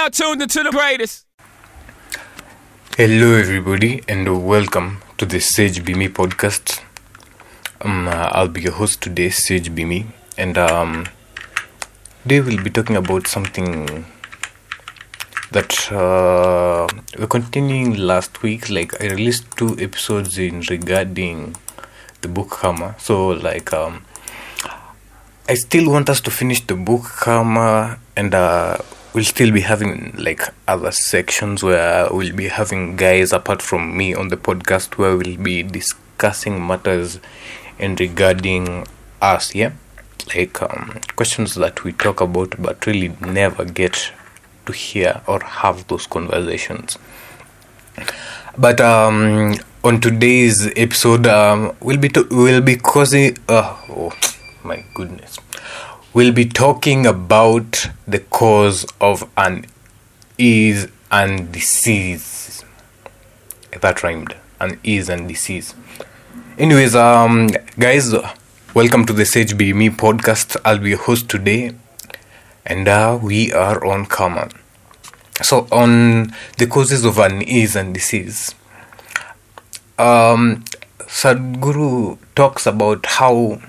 now tuned into the greatest. Hello, everybody, and welcome to the Sage Be Me podcast. Um, uh, I'll be your host today, Sage Be Me, and um, today we'll be talking about something that uh, we're continuing last week. Like I released two episodes in regarding the book Hammer, so like um, I still want us to finish the book Hammer, and uh, we'll still be having like other sections where we'll be having guys apart from me on the podcast where we'll be discussing matters and regarding us yeah? Like um, questions that we talk about but really never get to hear or have those conversations. But um, on today's episode um, we'll be to- we'll be causing uh, oh my goodness we'll be talking about the cause of an ease and disease. That rhymed. An ease and disease. Anyways, um, guys, welcome to the Sage Be Me podcast. I'll be your host today, and uh, we are on common. So, on the causes of an ease and disease, um, Sadhguru talks about how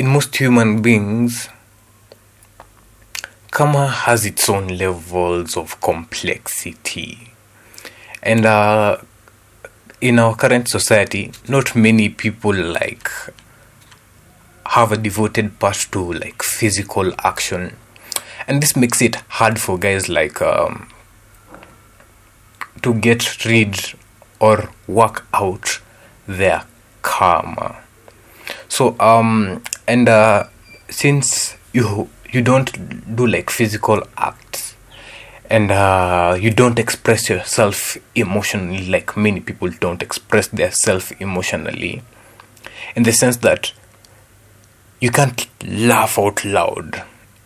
in most human beings, karma has its own levels of complexity. And uh, in our current society, not many people like have a devoted part to like physical action. And this makes it hard for guys like um, to get rid or work out their karma. So um and uh, since you you don't do like physical acts and uh, you don't express yourself emotionally like many people don't express their self emotionally in the sense that you can't laugh out loud.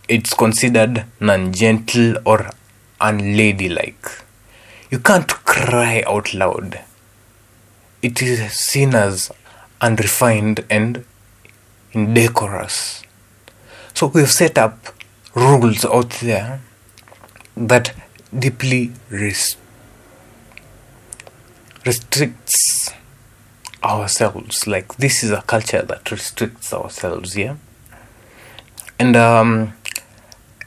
It's considered non-gentle or unladylike. You can't cry out loud. It is seen as unrefined and indecorous. So we've set up rules out there that deeply res- restricts ourselves. Like this is a culture that restricts ourselves, yeah. And um,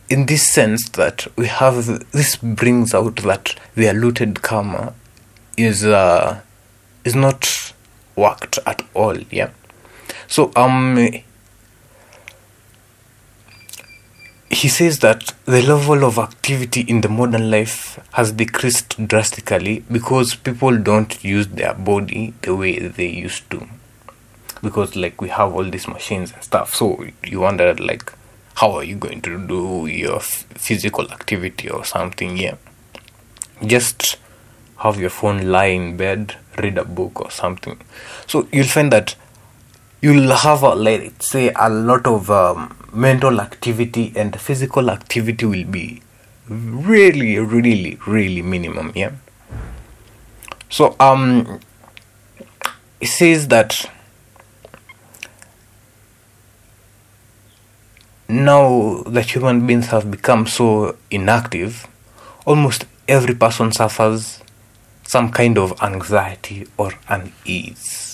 in this sense, that we have this brings out that the allotted karma is uh, is not worked at all, yeah. So um he says that the level of activity in the modern life has decreased drastically because people don't use their body the way they used to. Because like we have all these machines and stuff. So you wonder like how are you going to do your f- physical activity or something? Yeah. Just have your phone lie in bed read a book or something. So you'll find that you'll have a, let's say a lot of um, mental activity and physical activity will be really really really minimum yeah? So um it says that now that human beings have become so inactive almost every person suffers some kind of anxiety or unease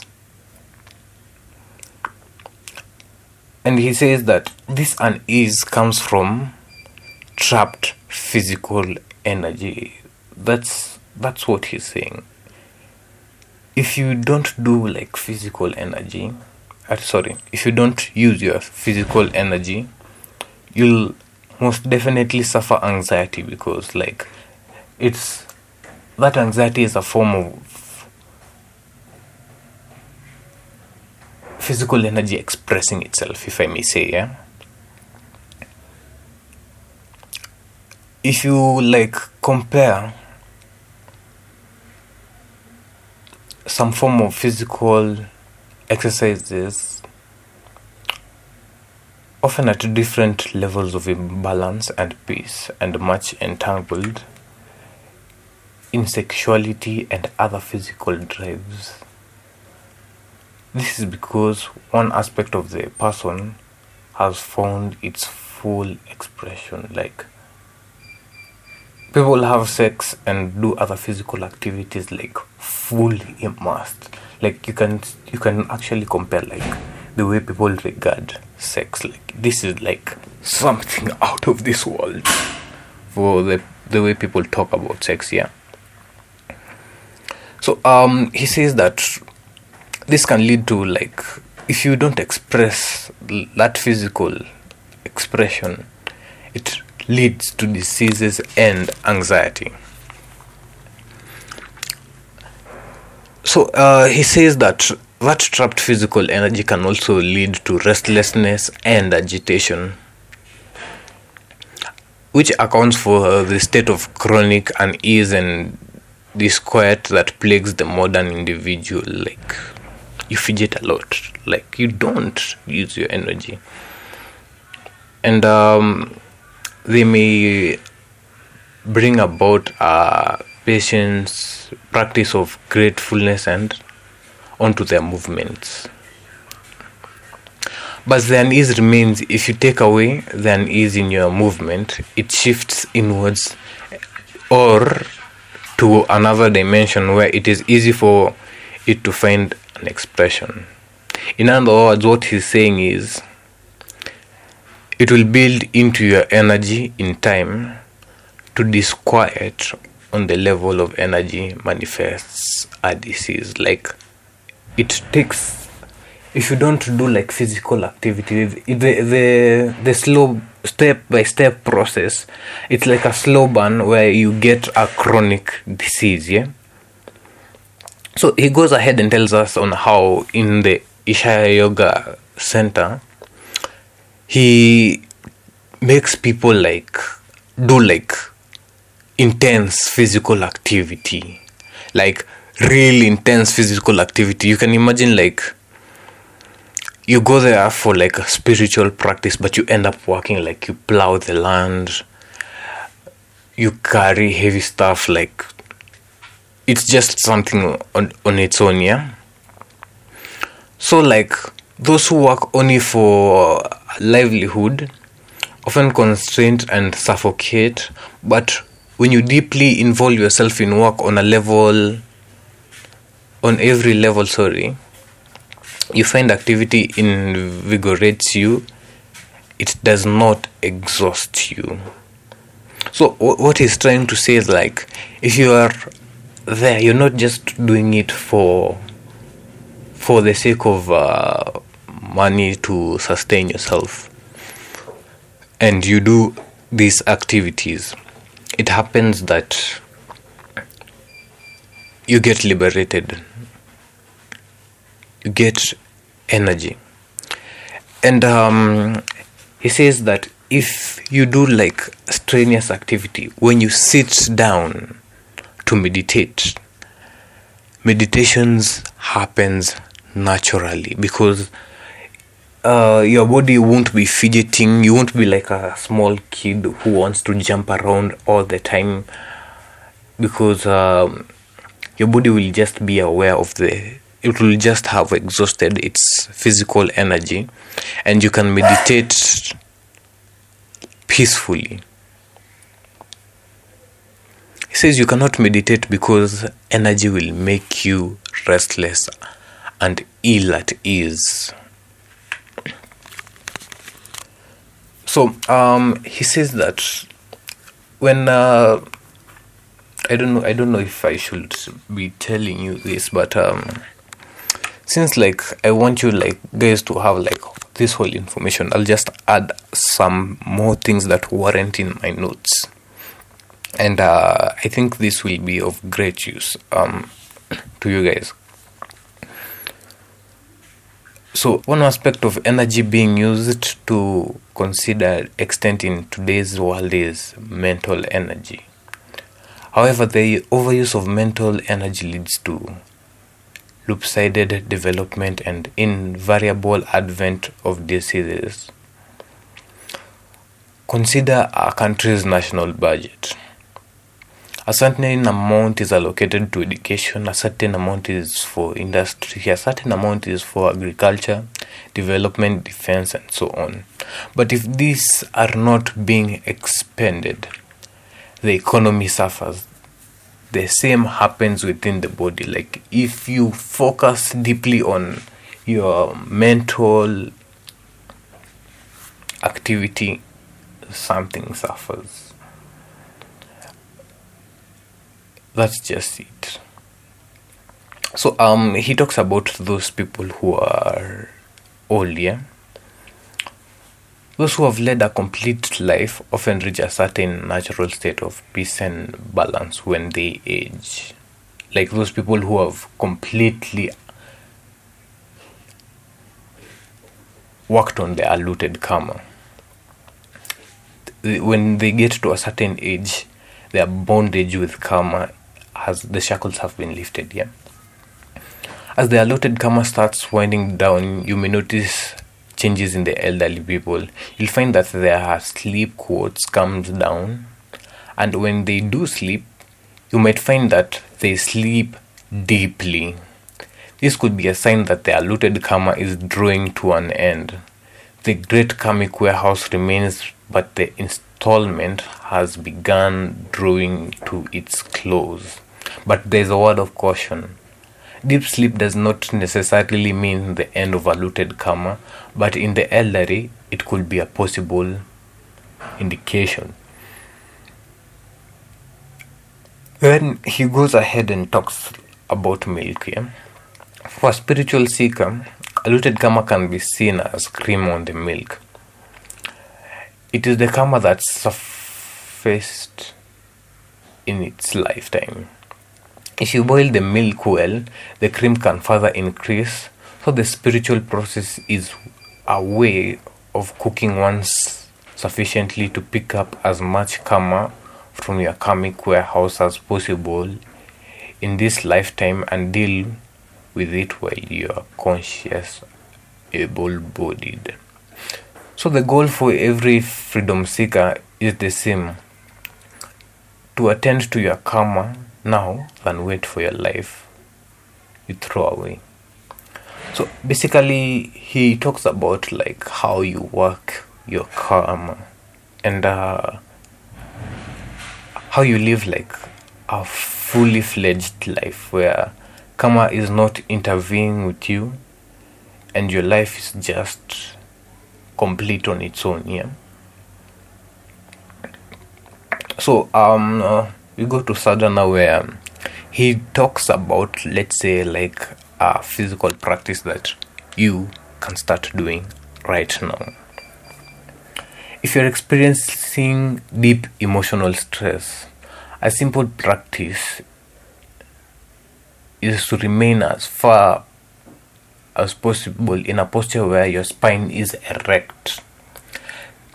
And he says that this unease comes from trapped physical energy. That's that's what he's saying. If you don't do like physical energy, uh, sorry, if you don't use your physical energy, you'll most definitely suffer anxiety because like it's that anxiety is a form of physical energy expressing itself, if I may say, yeah. If you like compare some form of physical exercises, often at different levels of imbalance and peace, and much entangled in sexuality and other physical drives. This is because one aspect of the person has found its full expression. Like people have sex and do other physical activities like fully immersed like you can you can actually compare like the way people regard sex like this is like something out of this world for the the way people talk about sex yeah so um he says that this can lead to like if you don't express that physical expression it leads to diseases and anxiety. So uh, he says that that trapped physical energy can also lead to restlessness and agitation, which accounts for the state of chronic unease and disquiet that plagues the modern individual. Like, you fidget a lot, like, you don't use your energy. And um, they may bring about a patience, practice of gratefulness, and onto their movements. But the unease remains if you take away the unease in your movement, it shifts inwards or to another dimension where it is easy for it to find an expression. In other words, what he's saying is it will build into your energy in time to disquiet on the level of energy manifests a disease. Like it takes if you don't do like physical activity the the the slow step by step process it's like a slow burn where you get a chronic disease yeah so he goes ahead and tells us on how in the Isha yoga center he makes people like do like intense physical activity. Like real intense physical activity. You can imagine like you go there for like a spiritual practice but you end up working like you plow the land. You carry heavy stuff like it's just something on, on its own yeah so like those who work only for livelihood often constrain and suffocate, but when you deeply involve yourself in work on a level, on every level, sorry, you find activity invigorates you, it does not exhaust you. So, what he's trying to say is like, if you are there, you're not just doing it for for the sake of uh, money to sustain yourself. And you do these activities. It happens that you get liberated. You get energy. And um, he says that if you do like strenuous activity when you sit down to meditate meditations happens naturally because uh, your body won't be fidgeting. You won't be like a small kid who wants to jump around all the time because um, your body will just be aware of the. It will just have exhausted its physical energy, and you can meditate peacefully. He says you cannot meditate because energy will make you restless and ill at ease. So um, he says that when uh, I don't know, I don't know if I should be telling you this, but um, since like I want you like guys to have like this whole information, I'll just add some more things that weren't in my notes, and uh, I think this will be of great use um, to you guys. So, one aspect of energy being used to consider extent in today's world is mental energy. However, the overuse of mental energy leads to loop-sided development and invariable advent of diseases. Consider a country's national budget a certain amount is allocated to education, a certain amount is for industry, a certain amount is for agriculture, development, defense, and so on. But if these are not being expended, the economy suffers. The same happens within the body. Like if you focus deeply on your mental activity something suffers that's just it so um he talks about those people who are old yeah those who have led a complete life often reach a certain natural state of peace and balance when they age. Like those people who have completely worked on their allotted karma. When they get to a certain age, their bondage with karma has the shackles have been lifted, yeah. As the allotted karma starts winding down, you may notice changes in the elderly people, you'll find that their sleep quotes comes down, and when they do sleep, you might find that they sleep deeply. This could be a sign that the allotted karma is drawing to an end. The great karmic warehouse remains, but the installment has begun drawing to its close. But there's a word of caution. Deep sleep does not necessarily mean the end of allotted karma, but in the elderly, it could be a possible indication. Then he goes ahead and talks about milk. Yeah? For a spiritual seeker, allotted karma can be seen as cream on the milk. It is the karma that surfaced in its lifetime. If you boil the milk well, the cream can further increase. So the spiritual process is a way of cooking once sufficiently to pick up as much karma from your karmic warehouse as possible in this lifetime and deal with it while you are conscious, able bodied. So, the goal for every freedom seeker is the same to attend to your karma now than wait for your life you throw away. So basically, he talks about like how you work your karma and uh, how you live like a fully fledged life where karma is not intervening with you and your life is just complete on its own. Yeah. So um. Uh, we go to sadhana where he talks about let's say like a physical practice that you can start doing right now. If you're experiencing deep emotional stress a simple practice is to remain as far as possible in a posture where your spine is erect.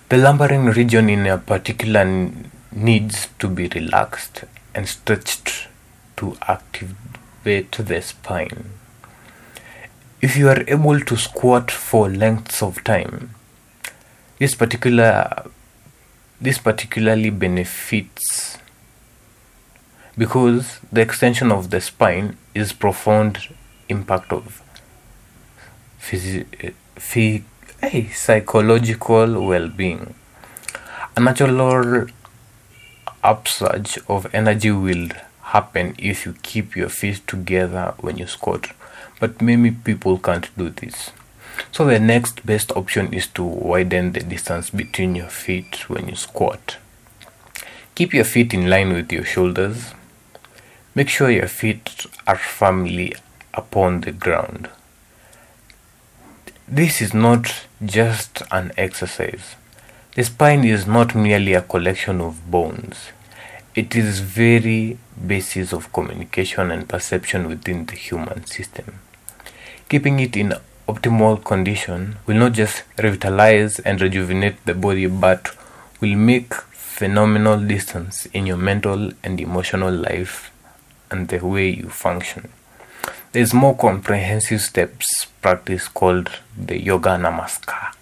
The lumbar region in a particular needs to be relaxed and stretched to activate the spine. If you are able to squat for lengths of time, this particular this particularly benefits because the extension of the spine is profound impact of phys- hey, eh, psychological well-being. A natural upsurge of energy will happen if you keep your feet together when you squat. But many people can't do this. So the next best option is to widen the distance between your feet when you squat. Keep your feet in line with your shoulders. Make sure your feet are firmly upon the ground. This is not just an exercise. The spine is not merely a collection of bones. It is very basis of communication and perception within the human system. Keeping it in optimal condition will not just revitalize and rejuvenate the body but will make phenomenal distance in your mental and emotional life and the way you function. There is more comprehensive steps practice called the Yoga Namaskar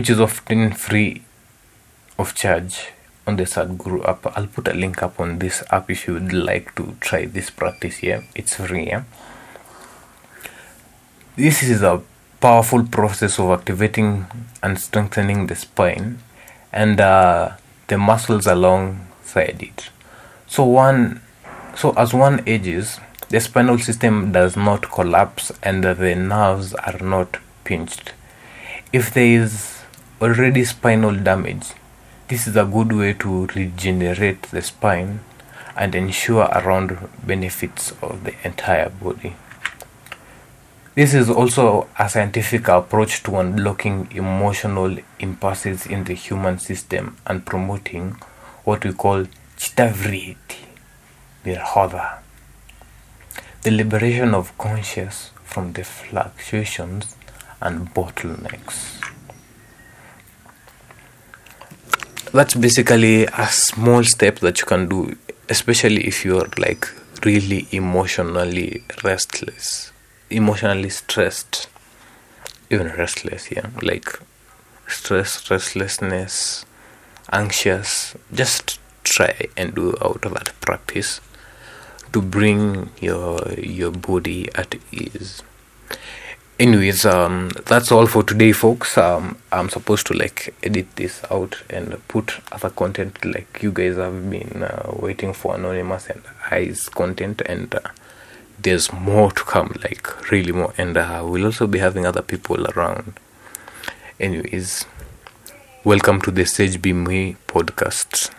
which is often free of charge on the Sadhguru app. I'll put a link up on this app if you would like to try this practice here. It's free. Yeah? This is a powerful process of activating and strengthening the spine and uh, the muscles along inside it. So one so as one ages, the spinal system does not collapse and the nerves are not pinched. If there is already spinal damage, this is a good way to regenerate the spine and ensure around benefits of the entire body. This is also a scientific approach to unlocking emotional impulses in the human system and promoting what we call chitta vritti, the liberation of conscious from the fluctuations and bottlenecks. That's basically a small step that you can do, especially if you're like really emotionally restless emotionally stressed even restless yeah like stress restlessness anxious. Just try and do out of that practice to bring your your body at ease anyways um that's all for today folks um i'm supposed to like edit this out and put other content like you guys have been uh, waiting for anonymous and eyes content and uh, there's more to come, like really more, and uh, we'll also be having other people around. Anyways, welcome to the Sage Be Me podcast.